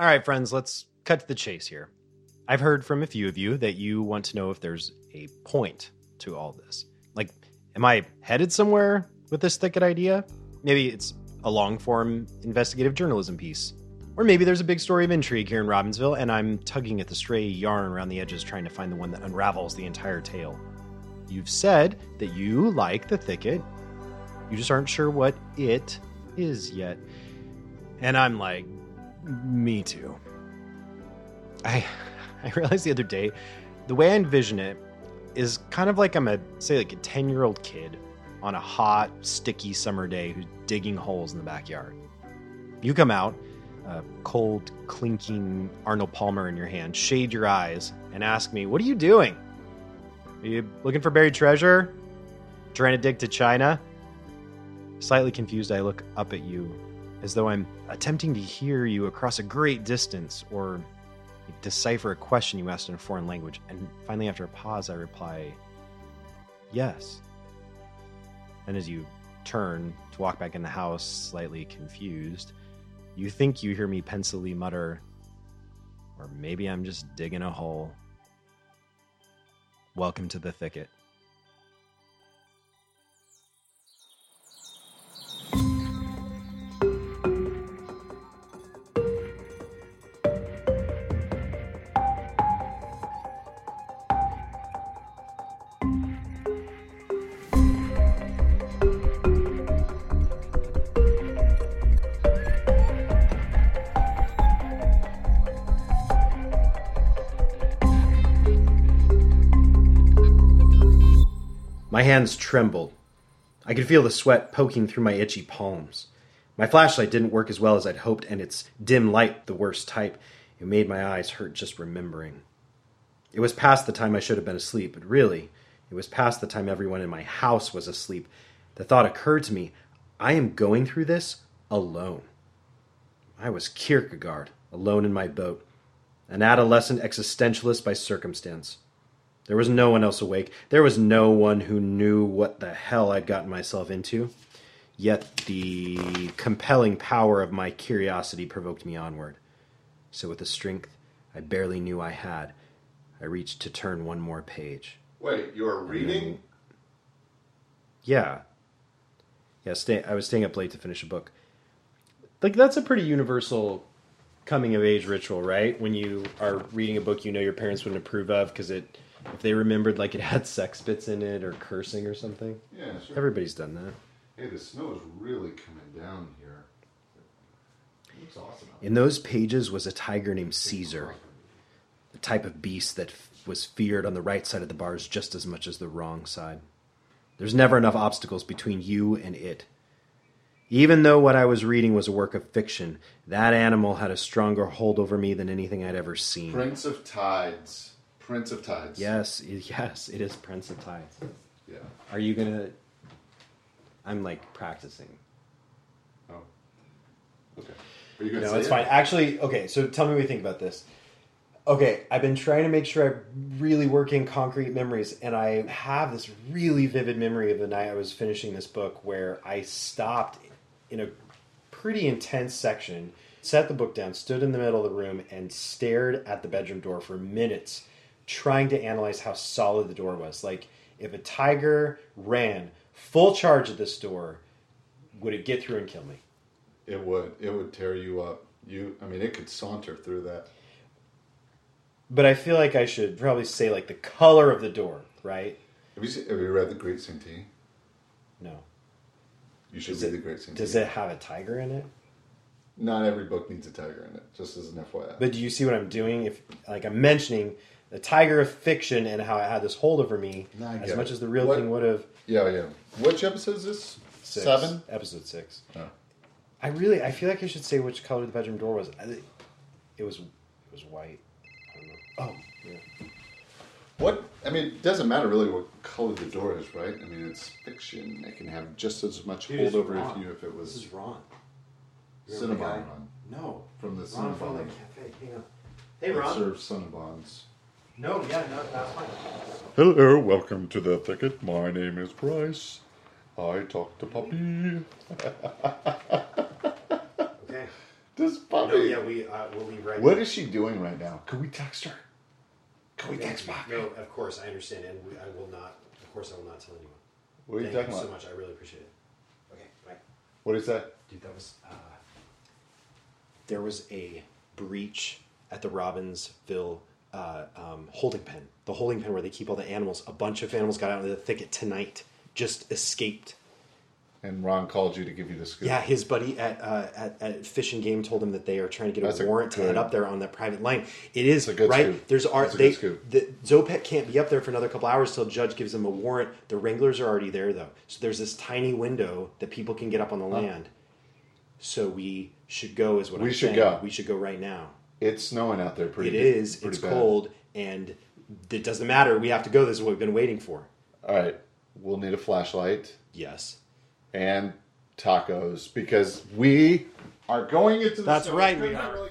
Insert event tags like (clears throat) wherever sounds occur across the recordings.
All right, friends, let's cut to the chase here. I've heard from a few of you that you want to know if there's a point to all this. Like, am I headed somewhere with this thicket idea? Maybe it's a long form investigative journalism piece. Or maybe there's a big story of intrigue here in Robbinsville, and I'm tugging at the stray yarn around the edges trying to find the one that unravels the entire tale. You've said that you like the thicket, you just aren't sure what it is yet. And I'm like, me too. I (laughs) I realized the other day, the way I envision it is kind of like I'm a say like a 10-year-old kid on a hot, sticky summer day who's digging holes in the backyard. You come out, a cold, clinking Arnold Palmer in your hand, shade your eyes, and ask me, What are you doing? Are you looking for buried treasure? Trying to dig to China? Slightly confused, I look up at you as though I'm attempting to hear you across a great distance or decipher a question you asked in a foreign language. And finally, after a pause, I reply, Yes. And as you turn to walk back in the house, slightly confused, you think you hear me pensively mutter, Or maybe I'm just digging a hole. Welcome to the thicket. Hands trembled. I could feel the sweat poking through my itchy palms. My flashlight didn't work as well as I'd hoped, and its dim light, the worst type, it made my eyes hurt just remembering. It was past the time I should have been asleep, but really, it was past the time everyone in my house was asleep. The thought occurred to me I am going through this alone. I was Kierkegaard, alone in my boat, an adolescent existentialist by circumstance. There was no one else awake. There was no one who knew what the hell I'd gotten myself into. Yet the compelling power of my curiosity provoked me onward. So, with a strength I barely knew I had, I reached to turn one more page. Wait, you're reading? Yeah. Yeah, stay, I was staying up late to finish a book. Like, that's a pretty universal coming of age ritual, right? When you are reading a book you know your parents wouldn't approve of because it, if they remembered like it had sex bits in it or cursing or something. Yeah, sure. Everybody's done that. Hey, the snow is really coming down here. It looks awesome. out In those pages was a tiger named Caesar, the type of beast that f- was feared on the right side of the bars just as much as the wrong side. There's never enough obstacles between you and it. Even though what I was reading was a work of fiction, that animal had a stronger hold over me than anything I'd ever seen. Prince of Tides. Prince of Tides. Yes, yes, it is Prince of Tides. Yeah. Are you gonna? I'm like practicing. Oh. Okay. Are you gonna No, it's it? fine. Actually, okay. So tell me what you think about this. Okay, I've been trying to make sure I really work in concrete memories, and I have this really vivid memory of the night I was finishing this book where I stopped in a pretty intense section, set the book down, stood in the middle of the room, and stared at the bedroom door for minutes, trying to analyze how solid the door was. Like, if a tiger ran full charge at this door, would it get through and kill me? It would. It would tear you up. You. I mean, it could saunter through that. But I feel like I should probably say like the color of the door, right? Have you seen, Have you read the Great Saintie? No. You should Does read it, the Great Saintie. does it have a tiger in it? Not every book needs a tiger in it. Just as an FYI. But do you see what I'm doing? If like I'm mentioning the tiger of fiction and how it had this hold over me, as much it. as the real What- thing would have. yeah, yeah. Which episode is this? Six, Seven. episode six. Oh. I really, I feel like I should say which color the bedroom door was. I- It was, it was white. I don't know. Oh, yeah. What? I mean, it doesn't matter really what color the door is, right? I mean, it's fiction. It can have just as much Dude, it's hold over if you if it was. This was is Ron. Remember Cinnabon? Ron No, from the Ron from the Cinnabon. cafe. Hang on. Hey, that Ron. serves Cinnabons. No, yeah, no, that's fine. Hello, welcome to the thicket. My name is Bryce. I talk to Poppy. Okay. This No, puppy. yeah, we uh, we'll leave right. What is she doing right now? Can we text her? Can we text Poppy? No, of course I understand, and we, I will not. Of course, I will not tell anyone. What are you Thank talking you about? so much. I really appreciate it. Okay, bye. What is that? Dude, that was. Uh, there was a breach at the Robbinsville uh, um, holding pen. The holding pen where they keep all the animals. A bunch of animals got out into the thicket tonight. Just escaped. And Ron called you to give you the scoop. Yeah, his buddy at, uh, at at Fish and Game told him that they are trying to get That's a a warrant to good- head up there on that private line. It is That's a good right. scoop. There's our That's a they good scoop. the Zopet can't be up there for another couple hours till judge gives them a warrant. The Wranglers are already there though, so there's this tiny window that people can get up on the land. So we should go, is what We I'm should saying. go. We should go right now. It's snowing out there pretty It is. pretty It's bad. cold, and it doesn't matter. We have to go. This is what we've been waiting for. All right. We'll need a flashlight Yes, and tacos because we are going into the That's snow. right, It's we not are. really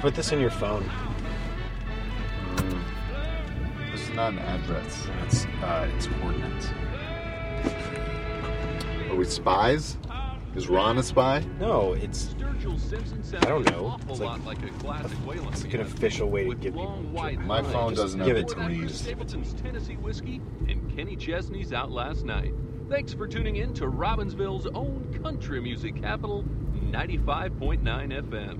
put this in your phone. This is not an address. It's uh, it's coordinates. Are we spies? Is Ron a spy? No, it's Sturgill Simpson I don't know. awful It's like- lot like a classic whaling it's like an official way to With give long, people. white My lines. phone doesn't give have it to Pour that degrees. Stapleton's Tennessee whiskey and Kenny Chesney's out last night. Thanks for tuning in to Robbinsville's own country music capital, 95.9 FM.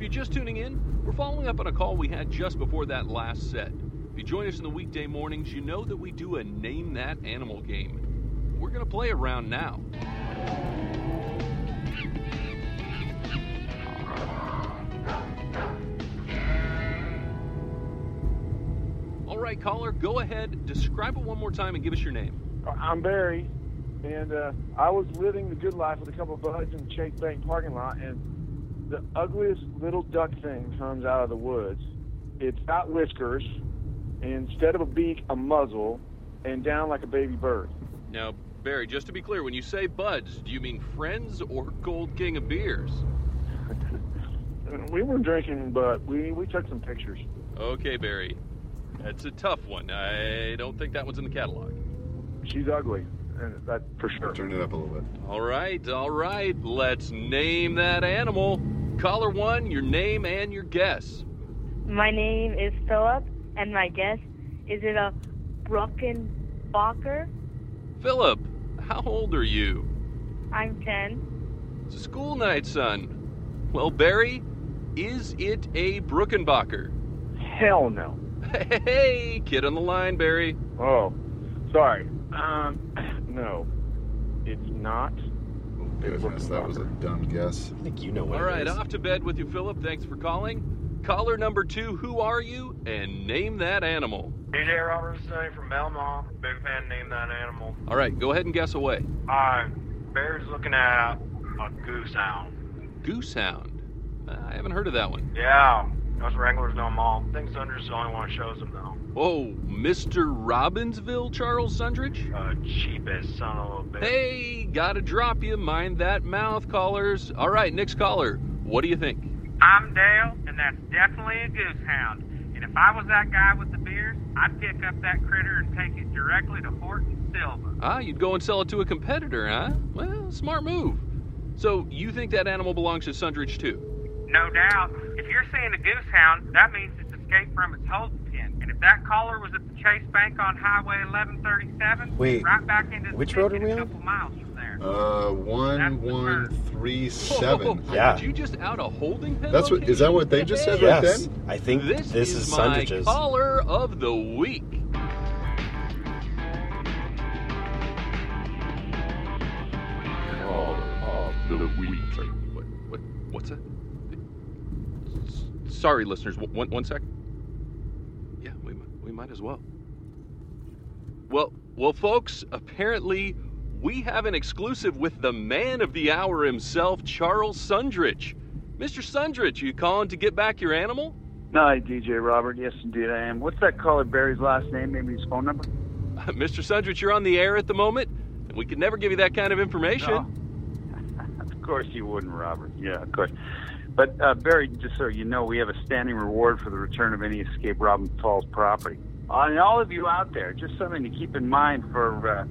If you're just tuning in, we're following up on a call we had just before that last set. If you join us in the weekday mornings, you know that we do a Name That Animal game. We're going to play around now. All right, caller, go ahead, describe it one more time and give us your name. I'm Barry, and uh, I was living the good life with a couple of buds in the Chase Bank parking lot, and the ugliest little duck thing comes out of the woods. It's got whiskers, instead of a beak, a muzzle, and down like a baby bird. Now, Barry, just to be clear, when you say buds, do you mean friends or Gold King of Beers? (laughs) We weren't drinking, but we, we took some pictures. Okay, Barry. That's a tough one. I don't think that one's in the catalog. She's ugly, and that for sure. Turn it up a little bit. All right, all right. Let's name that animal. Caller one, your name and your guess. My name is Philip, and my guess is it a Brockenbacher? Philip, how old are you? I'm 10. It's a school night, son. Well, Barry, is it a Brookenbacher? Hell no. (laughs) Hey, kid on the line, Barry. Oh, sorry. Um, (clears throat) no, it's not. Goodness, that was a dumb guess. I think you know what All it right, is. off to bed with you, Philip. Thanks for calling. Caller number two, who are you? And name that animal. DJ Robertson from Belmont. Big fan. Name that animal. All right, go ahead and guess away. Uh, Bear's looking at a goose hound. Goosehound. I haven't heard of that one. Yeah, us Wranglers know them all. I think Sunder's the only one that shows them though. Oh, Mr. Robbinsville, Charles Sundridge? Uh, cheapest son of a bitch. Hey, gotta drop you. Mind that mouth, callers. All right, next caller. What do you think? I'm Dale, and that's definitely a goose hound. And if I was that guy with the beers, I'd pick up that critter and take it directly to Horton Silva. Ah, you'd go and sell it to a competitor, huh? Well, smart move. So, you think that animal belongs to Sundridge, too? No doubt. If you're seeing a goose hound, that means it's escaped from its holding pen. And if That caller was at the Chase Bank on Highway 1137. Wait, right back into the which road are thicket we a on? couple miles from there. Uh, one one three seven. Whoa, Yeah. Did you just out a holding pen? That's what- is that what they just said right Yes, then? I think This, this, is, is my Sundridge's. caller of the week. Caller of the week. Sorry, what, what, what's that? Sorry, listeners. One, one- one sec. Yeah, we, we might as well. Well, well, folks. Apparently, we have an exclusive with the man of the hour himself, Charles Sundridge. Mr. Sundridge, you calling to get back your animal? Hi, DJ Robert. Yes, indeed, I am. What's that caller Barry's last name? Maybe his phone number? (laughs) Mr. Sundridge, you're on the air at the moment, and we could never give you that kind of information. (laughs) of course you wouldn't, Robert. Yeah, of course. But uh, Barry, just so you know, we have a standing reward for the return of any escaped Robin Falls property. Uh, and all of you out there, just something to keep in mind for uh,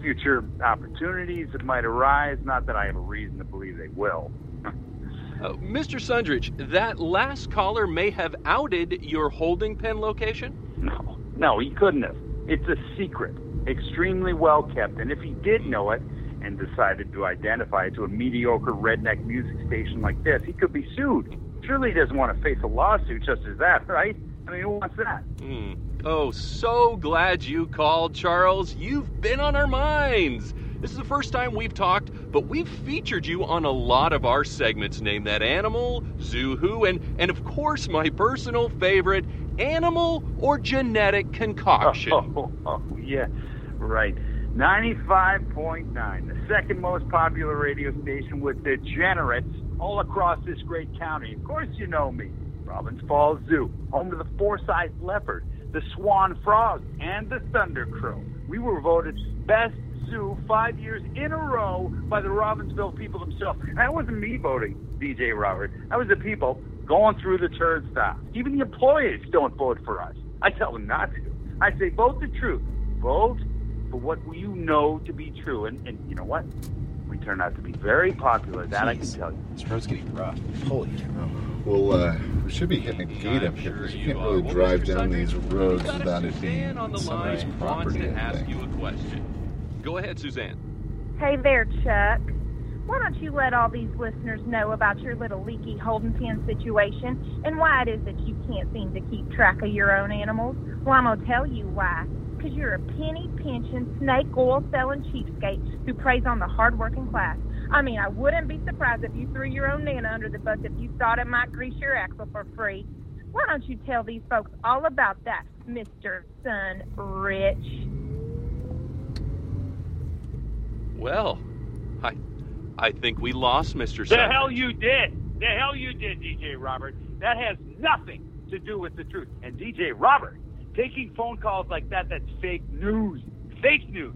future opportunities that might arise. Not that I have a reason to believe they will. (laughs) Uh, Mr. Sundridge, that last caller may have outed your holding pen location? No, no, he couldn't have. It's a secret, extremely well kept. And if he did know it and decided to identify it to a mediocre redneck music station like this, he could be sued. Surely he doesn't want to face a lawsuit just as that, right? I mean, who wants that? Hmm. Oh, so glad you called, Charles. You've been on our minds. This is the first time we've talked, but we've featured you on a lot of our segments. Name that animal, Zoo Who, and, and of course, my personal favorite, animal or genetic concoction. Oh, (laughs) oh, yeah, right. 95.9, the second most popular radio station with degenerates all across this great county. Of course, you know me. Robbins Falls Zoo, home to the Forsyth leopard, the swan frog, and the thunder crow. We were voted best zoo five years in a row by the Robbinsville people themselves. And that wasn't me voting, DJ Robert. That was the people going through the turnstile. Even the employees don't vote for us. I tell them not to. I say, vote the truth. Vote for what you know to be true. And, and you know what? We turn out to be very popular. That I can tell you. This road's getting rough. Holy cow. Well, uh, we should be hitting a gate up here because you can't really Well, drive down Sundridge, these we've roads got a without it Suzanne on being the somebody's line wants property. to ask you a question. Go ahead, Suzanne. Hey there, Chuck. Why don't you let all these listeners know about your little leaky holding pen situation and why it is that you can't seem to keep track of your own animals? Well, I'm going to tell you why. Because you're a penny pinching, snake oil selling cheapskate who preys on the hardworking class. I mean, I wouldn't be surprised if you threw your own Nana under the bus if you thought it might grease your axle for free. Why don't you tell these folks all about that, Mr. Son Rich? Well, I, I think we lost Mr. Sun. The hell you did. The hell you did, DJ Robert. That has nothing to do with the truth. And DJ Robert, taking phone calls like that, that's fake news. Fake news.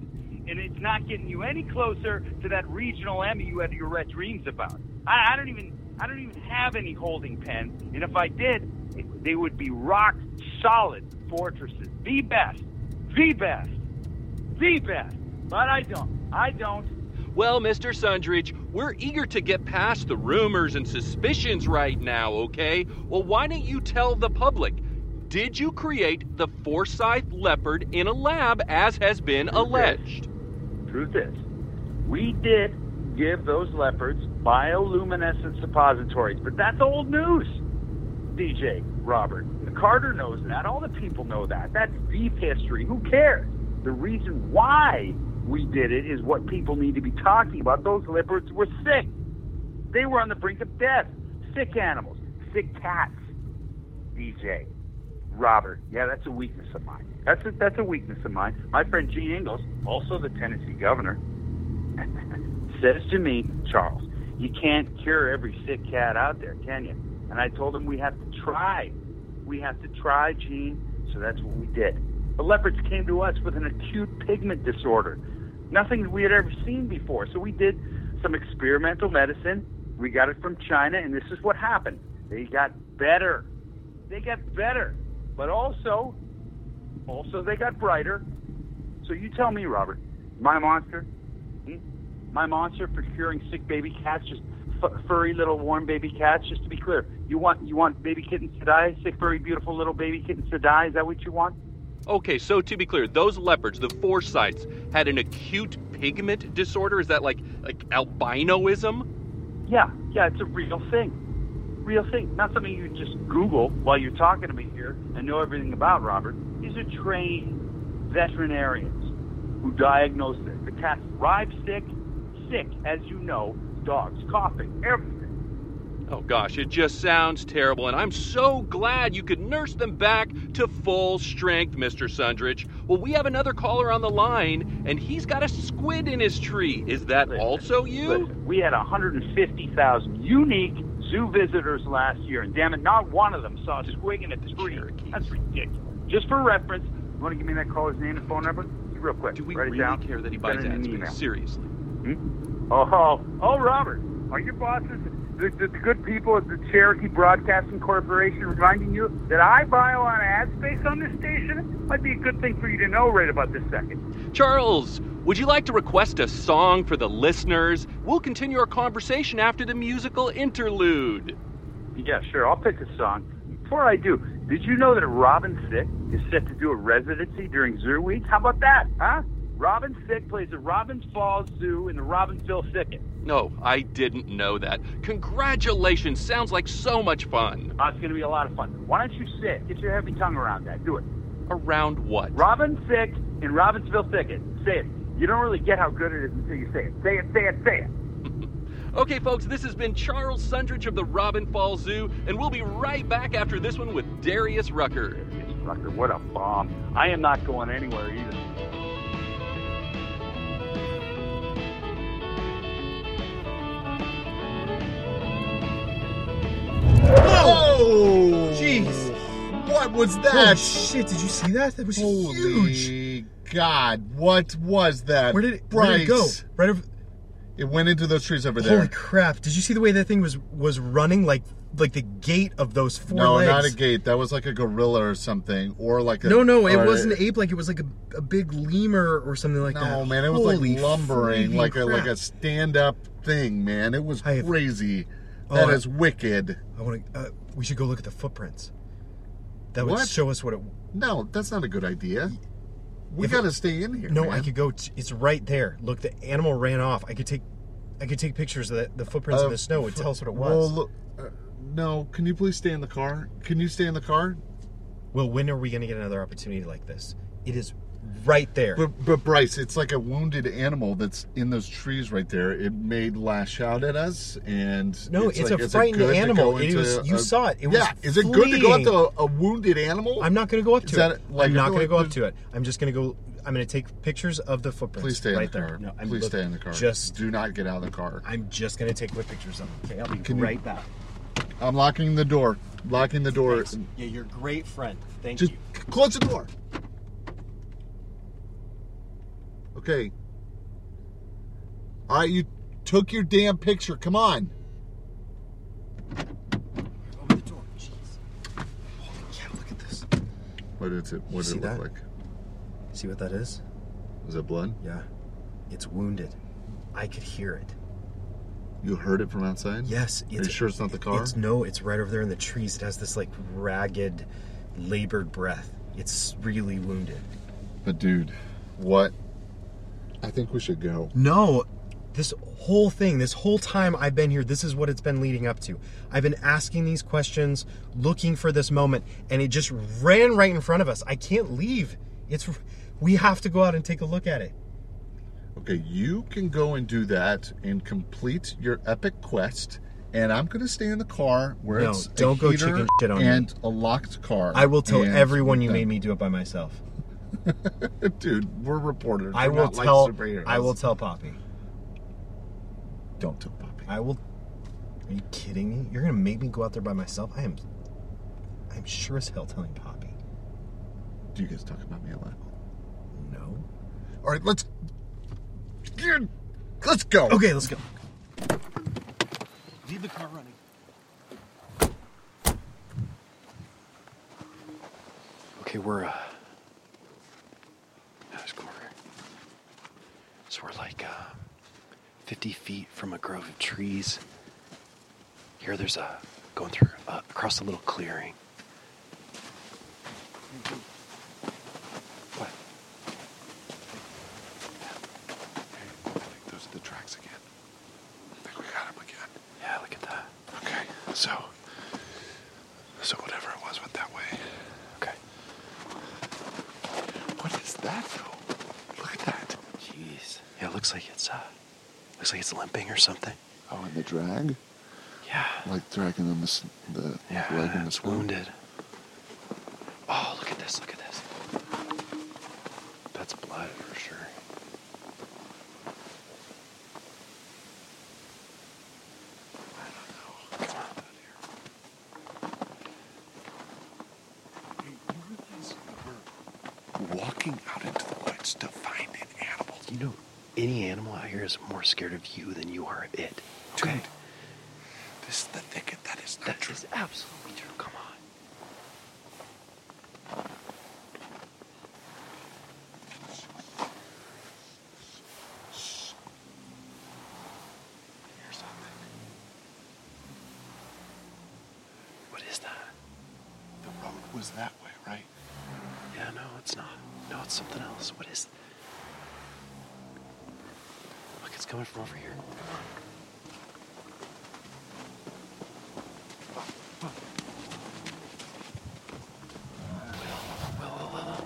And it's not getting you any closer to that regional Emmy you had your red dreams about. I, I don't even I don't even have any holding pens. And if I did, it, they would be rock solid fortresses. The best. The best. The best. But I don't. I don't. Well, Mr. Sundridge, we're eager to get past the rumors and suspicions right now, okay? Well, why don't you tell the public? Did you create the Forsyth leopard in a lab as has been Truth is- alleged? Truth is, we did give those leopards bioluminescent suppositories, but that's old news, DJ Robert. Carter knows that. All the people know that. That's deep history. Who cares? The reason why we did it is what people need to be talking about. Those leopards were sick. They were on the brink of death. Sick animals, sick cats. DJ, Robert. Yeah, that's a weakness of mine. That's a, that's a weakness of mine. My friend Gene Ingles, also the Tennessee governor, (laughs) says to me, Charles, you can't cure every sick cat out there, can you? And I told him we have to try. We have to try, Gene. So that's what we did. The leopards came to us with an acute pigment disorder, nothing we had ever seen before. So we did some experimental medicine. We got it from China, and this is what happened. They got better. They got better, but also, also they got brighter. So you tell me, Robert, my monster, hmm? my monster for curing sick baby cats just f- furry little warm baby cats. Just to be clear, you want you want baby kittens to die? Sick, furry, beautiful little baby kittens to die? Is that what you want? Okay, so to be clear, those leopards, the Forsyths, had an acute pigment disorder. Is that like like albinoism? Yeah, yeah, it's a real thing. Real thing. Not something you just Google while you're talking to me here and know everything about, Robert. These are trained veterinarians who diagnose this. The cats thrive sick, sick, as you know, dogs coughing, everything. Oh gosh, it just sounds terrible, and I'm so glad you could nurse them back to full strength, Mr. Sundridge. Well, we have another caller on the line, and he's got a squid in his tree. Is that Listen, also you? Listen, we had 150,000 unique zoo visitors last year, and damn it, not one of them saw a squig in a tree. That's ridiculous. Just for reference, you want to give me that caller's name and phone number? Real quick. Do we Write really it down. care that he buys ads? Seriously. Hmm? Oh, oh, Robert, are your bosses, the, the, the good people at the Cherokee Broadcasting Corporation, reminding you that I buy a lot of ad space on this station? Might be a good thing for you to know right about this second. Charles, would you like to request a song for the listeners? We'll continue our conversation after the musical interlude. Yeah, sure. I'll pick a song. Before I do, did you know that Robin Thicke is set to do a residency during Zoo Week? How about that, huh? Robin Thicke plays at Robbins Falls Zoo in the Robbinsville Thicket. No, I didn't know that. Congratulations. Sounds like so much fun. Uh, it's going to be a lot of fun. Why don't you sit? Get your heavy tongue around that. Do it. Around what? Robin Thicke in Robbinsville Thicket. Say it. You don't really get how good it is until you say it. Say it, say it, say it. (laughs) Okay, folks, this has been Charles Sundridge of the Robin Falls Zoo, and we'll be right back after this one with Darius Rucker. Darius Rucker, what a bomb. I am not going anywhere either. Oh! Jeez. What was that? Oh shit! Did you see that? That was Holy huge. God! What was that? Where did it? Where did it go? Right over. It went into those trees over there. Holy crap! Did you see the way that thing was was running like like the gate of those four no, legs? not a gate. That was like a gorilla or something, or like a No, no, it wasn't an ape. Like it was like a, a big lemur or something like that. No, man, it was Holy like lumbering, like a like a stand up thing, man. It was I crazy. Oh, That I- is wicked. I want to. Uh, we should go look at the footprints. That would What? show us what it. No, that's not a good idea. We If it- got to stay in here. No, man. I could go. T- it's right there. Look, the animal ran off. I could take. I could take pictures of the, the footprints in Uh, the snow. It tell us what it was. Well, look, uh, no. Can you please stay in the car? Can you stay in the car? Well, when are we going to get another opportunity like this? It is right there. But, but Bryce, it's like a wounded animal that's in those trees right there. It may lash out at us, and No, it's like, a frightened to animal. It was- you a- saw it. It was yeah, is it good to go up to a, a wounded animal? I'm not going to go up Is to that it. like- I'm not going to go up to it. I'm just going to go. I'm going to take pictures of the footprints. Please stay in right the car. there. No, I'm Please look- stay in the car. Just. do not get out of the car. I'm just going to take quick pictures of them. Okay, I'll be Can you- right back. I'm locking the door. Locking the door. Thanks. Yeah, you're a great friend. Thank you. Just you. close the door. Okay. All right, you took your damn picture. Come on. Open the door. Jeez. Holy cow! Look at this. What is it? What did it look that? like? See what that is? Is it blood? Yeah. It's wounded. I could hear it. You heard it from outside? Yes. Are you sure it's not the car? It's no. It's right over there in the trees. It has this like ragged, labored breath. It's really wounded. But dude, what? I think we should go. No, this whole thing, this whole time I've been here, this is what it's been leading up to. I've been asking these questions, looking for this moment, and it just ran right in front of us. I can't leave. It's we have to go out and take a look at it. Okay, you can go and do that and complete your epic quest. And I'm going to stay in the car where No, it's a don't go chicken shit on me. and a locked car. I will tell everyone you made me do it by myself. (laughs) Dude, we're reporters. I We're will not like tell superheroes. I will tell Poppy. Don't tell Poppy. I will Are you kidding me? You're gonna make me go out there by myself? I am I'm sure as hell telling Poppy. Do you guys talk about me a lot? No. All right, let's let's go. Okay, let's go. Leave the car running. Okay, we're uh House Corner. We're like uh 50 feet from a grove of trees. Here, there's a going through uh, across a little clearing. What? I think those are the tracks again. I think we got them again. Yeah, look at that. Okay, so. So whatever it was went that way. Okay. What is that though? Look at that. Jeez. Yeah, it looks like it's uh, looks like it's limping or something. Oh, and the drag? Yeah. Like dragging the, mis- the Yeah, leg in the wounded. Oh, look at this! Look at this. That's blood for sure. I don't know. Come on, out here. Hey, you realize we're Walking out into the woods to find an animal. You know, any animal out here is more scared of you than you are of it. Okay. Dude, this is the thicket. That is absolutely true. Come on. Here's something. What is that? The road was that way, right? Yeah, no, it's not. No, it's something else. What is? Look, it's coming from over here. Will, Will, Will, Will.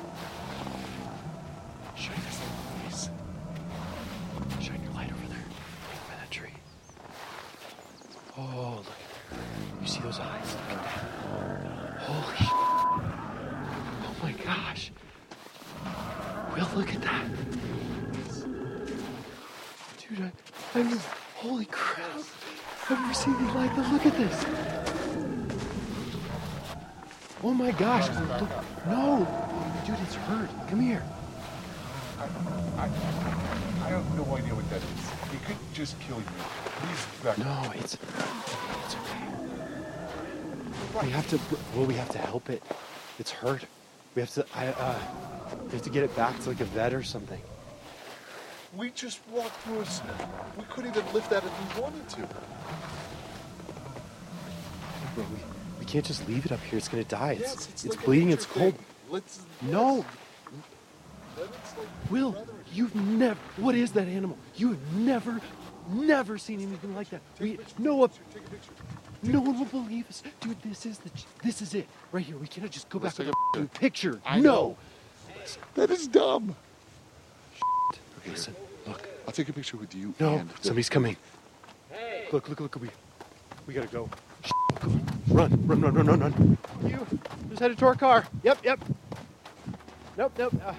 Shine your light, please. Shine your light over there. Right by that tree. Oh, look at there. You see those eyes? Look at that. Holy sh! Oh my gosh. Will, look at that. Dude, I, I mean, holy crap. I've never seen anything like that. Look at this. Oh my gosh. Look, no. Dude, it's hurt. Come here. I, I have no idea what that is. It could just kill you. Please back No, it's it's okay. We have to. Well, we have to help it. It's hurt. We have to. I. Uh, we have to get it back to like a vet or something. We just walked through a. s- We couldn't even lift that if we wanted to. Bro, we, we can't just leave it up here. It's gonna die. It's Yes, it's, like bleeding. It's cold. Let's. No, Let us, like, Will, rather- you've never. What is that animal? You have never, never seen anything like that. We no. Take a picture. No one will believe us, dude. This is the. This is it right here. We cannot just go Let's back to take the a f***ing picture. I no. know. That is dumb. Okay, Listen, look. I'll take a picture with you. No, and the- somebody's coming. Hey. Look, look, look. At we, we gotta go. Come on. Run, run, run, run, run, run. You just headed to our car. Yep, yep. Nope, nope. Uh,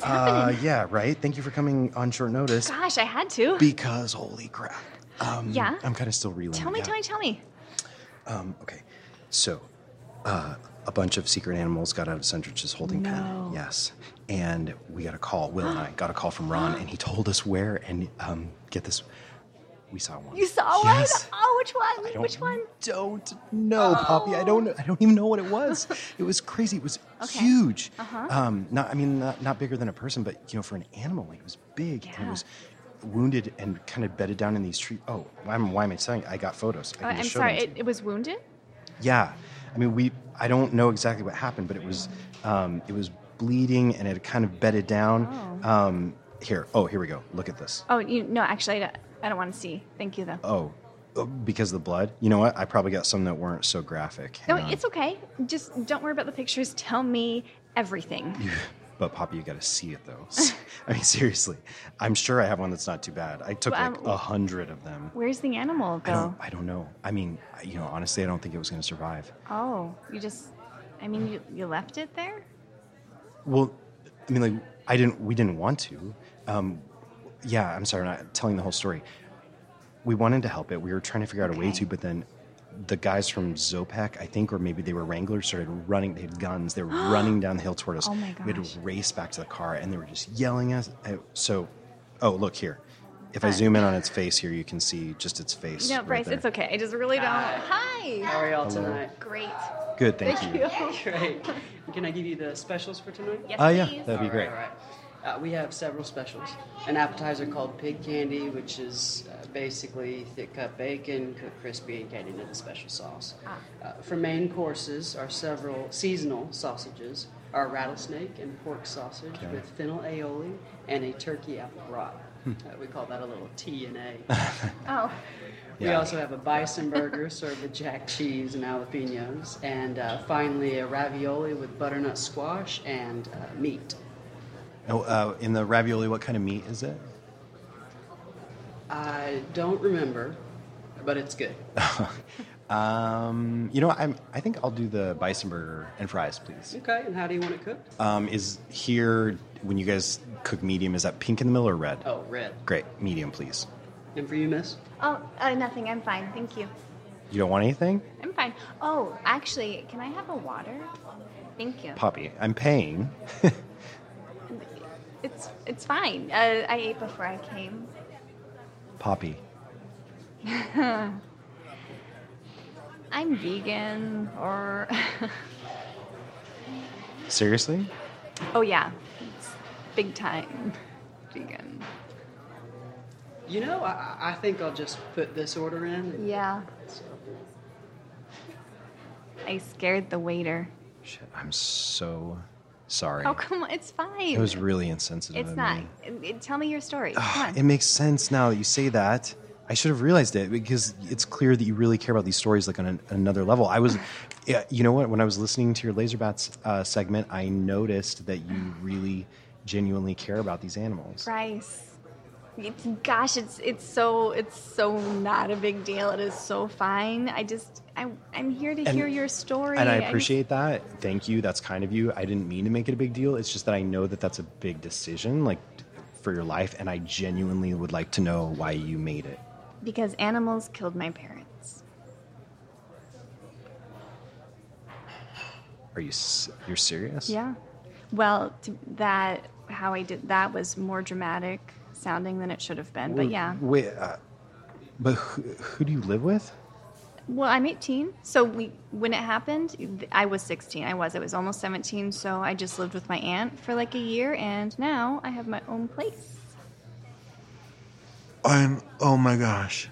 What's Uh, happening? yeah, right. Thank you for coming on short notice. Gosh, I had to. Because holy crap. Um, Yeah? I'm kind of still reeling. tell me, yeah. tell me, tell me. Um, okay, so uh, a bunch of secret animals got out of Sundridge's holding No. pen. Yes, and we got a call. Will and I got a call from Ron, and he told us where. And um, get this, we saw one. You saw Yes. one? Oh, which one? don't- Which one? Don't know, Poppy. I don't. I don't even know what it was. (laughs) It was crazy. It was Okay. huge. Uh-huh. Um, not. I mean, not, not bigger than a person, but you know, for an animal, like it was big and it was wounded and kind of bedded down in these trees. Oh, why am, why am I saying? I got photos. I Oh, I'm just sorry, it, it was wounded? yeah, I mean, we. I don't know exactly what happened, but it was, um, it was bleeding and it kind of bedded down. Oh. Um, here, oh, here we go. Look at this. Oh, you, no, actually, I don't, want to see. Thank you, though. Oh, oh, because of the blood. You know what? I probably got some that weren't so graphic. no, on. it's okay. Just don't worry about the pictures. Tell me everything. (laughs) But Poppy, you got to see it though. (laughs) I mean, seriously, I'm sure I have one that's not too bad. I took Well, like um, a hundred of them. Where's the animal I don't. go? I don't know. I mean, you know, honestly, I don't think it was going to survive. Oh, you just. I mean, you, you left it there? Well, I mean, like I didn't. We didn't want to. Um, yeah, I'm sorry, I'm not telling the whole story. We wanted to help it. We were trying to figure out a way Okay. to, but then the guys from Zopac, I think, or maybe they were Wranglers, started running. They had guns. They were (gasps) running down the hill toward us. Oh my We had gosh. to race back to the car, and they were just yelling at us. So, oh, look here. If I zoom in on its face here, you can see just its face. No, right Bryce, there. it's okay. I just really don't. Hi. How are y'all Hello. tonight? Great. Good, thank, you. (laughs) Great. Can I give you the specials for tonight? Yes, Uh, yeah, please. that'd be All great. All right. Uh, we have several specials. An appetizer called pig candy, which is uh, basically thick cut bacon, cooked crispy, and candied in a special sauce. Ah. Uh, for main courses are several seasonal sausages. Our rattlesnake and pork sausage Okay. with fennel aioli and a turkey apple brat. Hmm. Uh, we call that a little T and A. (laughs) Oh. We Yeah. also have a bison burger served with jack cheese and jalapenos, and uh, finally a ravioli with butternut squash and uh, meat. Oh, uh, in the ravioli, what kind of meat is it? I don't remember, but it's good. (laughs) Um, you know, I'm. I think I'll do the bison burger and fries, please. Okay, and how do you want it cooked? Um, is here when you guys cook medium? Is that pink in the middle or red? Oh, red. Great, medium, please. And for you, miss? Oh, uh, nothing. I'm fine. Thank you. You don't want anything, I'm fine. Oh, actually, can I have a water? Thank you. Poppy? I'm paying. (laughs) It's it's fine. Uh, I ate before I came. Poppy, (laughs) I'm vegan, or (laughs) seriously? oh yeah, it's big time (laughs) vegan. You know, I, I think I'll just put this order in. Yeah. I scared the waiter. Shit, I'm so sorry. Oh come on, it's fine. It was really insensitive. It's not. me. Tell me your story. Come on. It makes sense now that you say that. I should have realized it because it's clear that you really care about these stories like on an, another level. I was, you know what? When I was listening to your Laserbats uh, segment, I noticed that you really genuinely care about these animals. Bryce. It's, gosh, it's it's so it's so not a big deal. It is so fine. I just I I'm here to And- hear your story. And I just- appreciate that. Thank you. That's kind of you. I didn't mean to make it a big deal. It's just that I know that that's a big decision, like for your life, and I genuinely would like to know why you made it. because animals killed my parents. Are you you're serious? Yeah. Well, that how I did that was more dramatic sounding than it should have been. But yeah. Wait, uh, but who, who do you live with? Well, I'm 18, so we when it happened, I was 16. I was. It was almost 17, so I just lived with my aunt for like a year, and now I have my own place. I'm. Oh my gosh.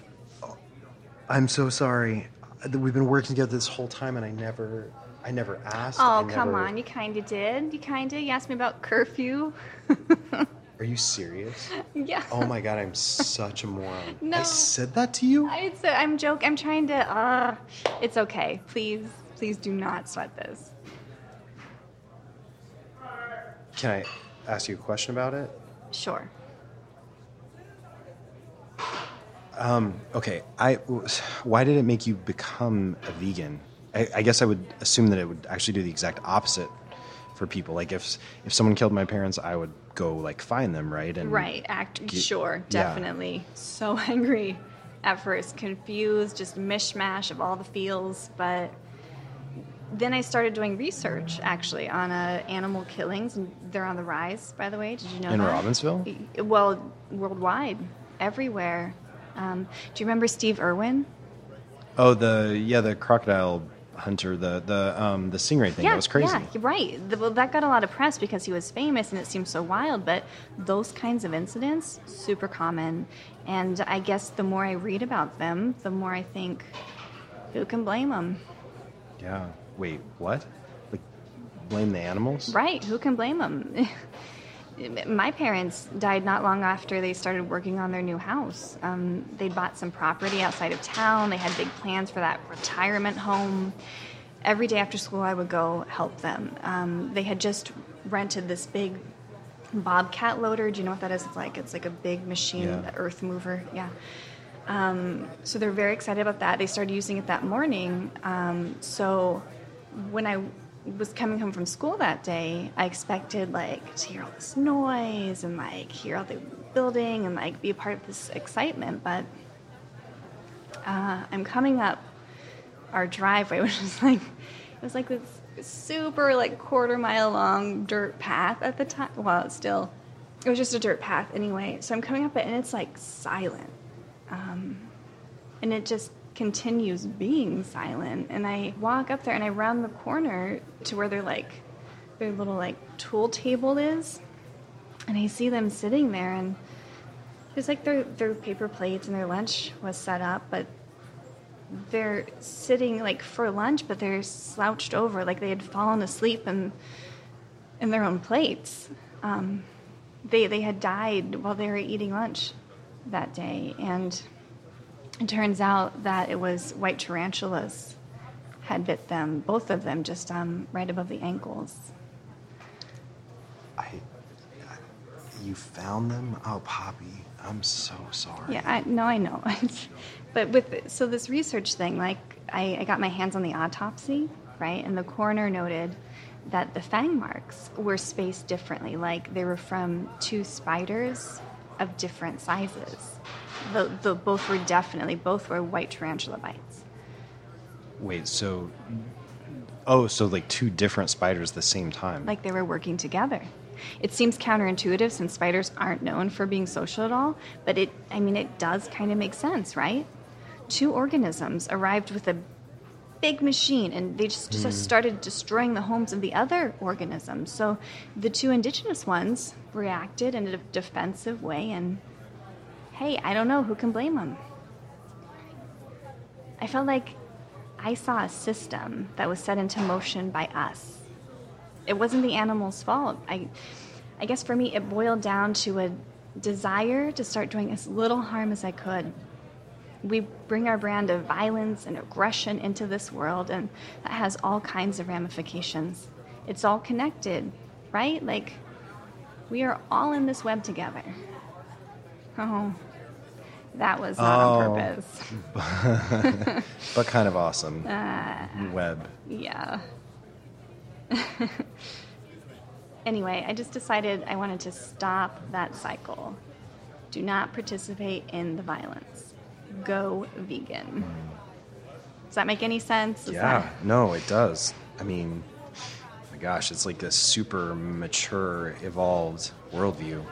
I'm so sorry. We've been working together this whole time, and I never, I never asked. I Oh, come never- on. You kind of did. You kind of. You asked me about curfew. (laughs) Are you serious? (laughs) Yeah. Oh my god, I'm such a moron. (laughs) No. I said that to you. I, it's a, I'm joke. I'm trying to. Uh, it's okay. Please, please do not sweat this. Can I ask you a question about it? Sure. Um, okay. I. Why did it make you become a vegan? I, I guess I would assume that it would actually do the exact opposite for people. Like if if someone killed my parents, I would go like find them, right? And right. Act. get- sure. yeah. Definitely. So (laughs) angry at first, confused, just mishmash of all the feels. But then I started doing research actually on uh, animal killings, they're on the rise. By the way, did you know In that? Robbinsville? Well, worldwide, everywhere. Um, do you remember Steve Irwin? Oh, the yeah, the crocodile hunter, the the um the stingray thing. Yeah, that was crazy. Yeah, you're right. The, well, that got a lot of press because he was famous and it seemed so wild. But those kinds of incidents, super common. And I guess the more I read about them, the more I think, who can blame them? Yeah. Wait, what? Like, blame the animals? Right? Who can blame them? (laughs) My parents died not long after they started working on their new house. Um, they bought some property outside of town. They had big plans for that retirement home. every day after school, I would go help them. Um, they had just rented this big bobcat loader. Do you know what that is? It's like it's like a big machine, Yeah. the earth mover. Yeah. Um, so they're very excited about that. They started using it that morning. Um, so when I was coming home from school that day, I expected like to hear all this noise and like hear all the building and like be a part of this excitement. But uh, I'm coming up our driveway, (laughs) which is like it was like this super like quarter mile long dirt path at the time. Well, it's still it was just a dirt path anyway. So I'm coming up it and it's like silent, um, and it just continues being silent. And I walk up there and I round the corner to where their like their little like tool table is, and I see them sitting there and. It's like their their paper plates and their lunch was set up, but they're sitting like for lunch, but they're slouched over, like they had fallen asleep in in their own plates. Um, they they had died while they were eating lunch that day, and it turns out that it was white tarantulas had bit them, both of them, just um, right above the ankles. I, You found them? Oh, Poppy, I'm so sorry. Yeah, I, no, I know. (laughs) but with so this research thing, like I, I got my hands on the autopsy, right? And the coroner noted that the fang marks were spaced differently, like they were from two spiders of different sizes. The, the both were definitely both were white tarantula bites. Wait, so. Oh, so like two different spiders at the same time. like they were working together. It seems counterintuitive since spiders aren't known for being social at all, but it I mean it does kind of make sense, right? Two organisms arrived with a big machine and they just, just Hmm. started destroying the homes of the other organisms. So the two indigenous ones reacted in a defensive way and hey, I don't know who can blame them. I felt like I saw a system that was set into motion by us it wasn't the animal's fault. I, I guess for me, it boiled down to a desire to start doing as little harm as I could. We bring our brand of violence and aggression into this world, and that has all kinds of ramifications. It's all connected, right? Like, we are all in this web together. Oh, that was not Oh. on purpose. (laughs) but kind of awesome. Ah. Web. Yeah. (laughs) anyway, I just decided I wanted to stop that cycle. Do not participate in the violence. Go vegan. Does that make any sense? Is Yeah, that- no, it does. I mean, my gosh, it's like a super mature, evolved worldview.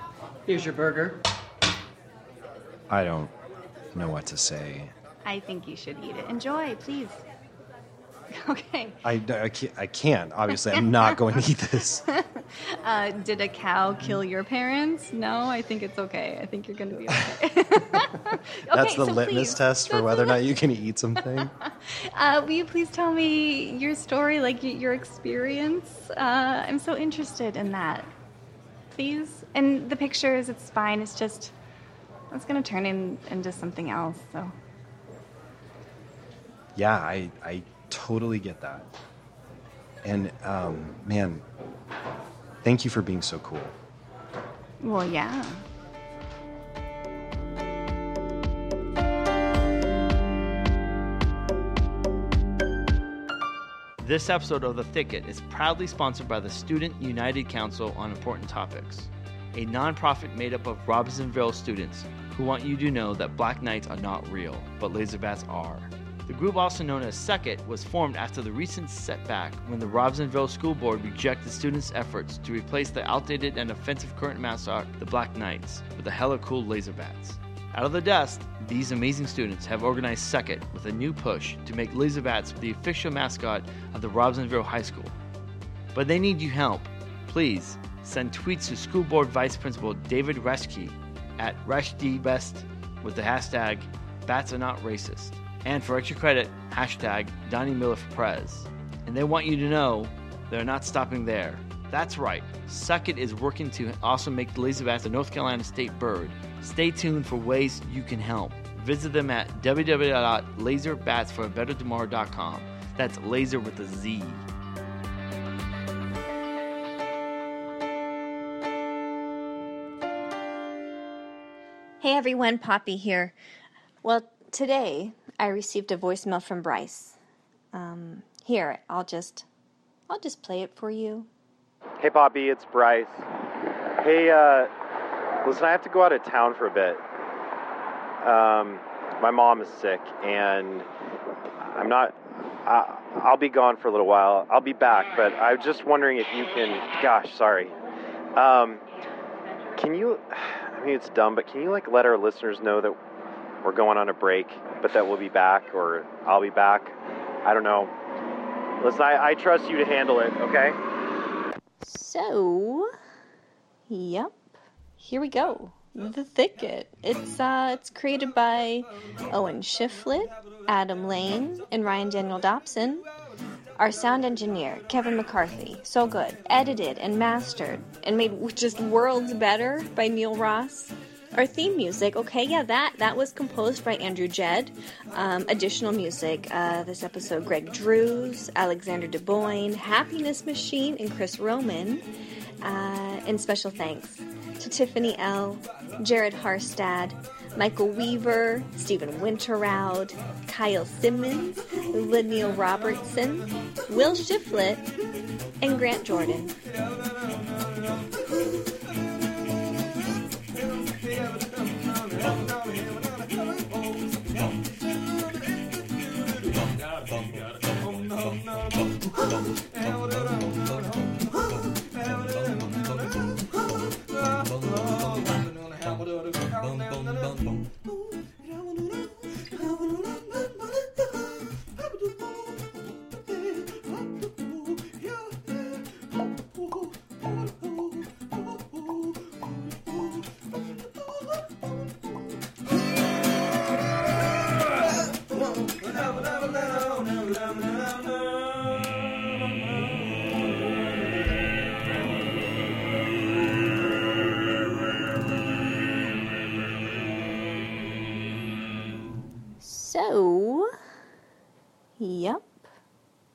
Here's your burger. I don't know what to say. I think you should eat it. Enjoy, please. (laughs) Okay. I, I, can't, I can't. Obviously, I'm not (laughs) going to eat this. Uh, did a cow kill your parents? No, I think it's okay. I think you're going to be (laughs) okay. That's the so litmus please. test for whether or not you can eat something. Uh, will you please tell me your story, like your experience? Uh, I'm so interested in that. Please. And the pictures, it's fine. It's just, it's going to turn in, into something else. So, Yeah, I, I totally get that. And um, man, thank you for being so cool. well, yeah. This episode of The Thicket is proudly sponsored by the Student United Council on Important Topics, a nonprofit made up of Robinsonville students who want you to know that Black Knights are not real, but Laserbats are. The group, also known as Second, was formed after the recent setback when the Robinsonville School Board rejected students' efforts to replace the outdated and offensive current mascot, the Black Knights, with the hella cool Laserbats. Out of the dust, these amazing students have organized Second with a new push to make Laserbats the official mascot of the Robinsonville High School. But they need your help. Please send tweets to School Board Vice Principal David Reschke at ReshDBest with the hashtag Bats Are Not Racist. And for extra credit, hashtag Donnie Miller for Prez. And they want you to know they're not stopping there. That's right, Suckit is working to also make the Laserbats a North Carolina state bird. Stay tuned for ways you can help. Visit them at www.laserbatsforabettertomorrow.com. That's laser with a Z. Hey everyone, Poppy here. Well, today I received a voicemail from Bryce. Um, here, I'll just, I'll just play it for you. Hey, Poppy, it's Bryce. Hey, uh, listen, I have to go out of town for a bit. Um, my mom is sick, and I'm not. I, I'll be gone for a little while. I'll be back, but I'm just wondering if you can. Gosh, sorry. Um, can you? It's dumb, but can you like let our listeners know that we're going on a break, but that we'll be back, or I'll be back? I don't know. Listen, I, I trust you to handle it. Okay. So, yep, here we go. The Thicket. It's uh, it's created by Owen Shiflett, Adam Lane, and Ryan Daniel Dobson. Our sound engineer, Kevin McCarthy, so good. Edited and mastered and made just worlds better by Neil Ross. Our theme music, okay, yeah, that that was composed by Andrew Jed. Um, additional music, uh, this episode, Greg Drews, Alexander DeBoyne, Happiness Machine, and Chris Roman. Uh, and special thanks to Tiffany L., Jared Harstad, Michael Weaver, Stephen Winterroud, Kyle Simmons, Leniel Robertson, Will Shiflett, and Grant Jordan.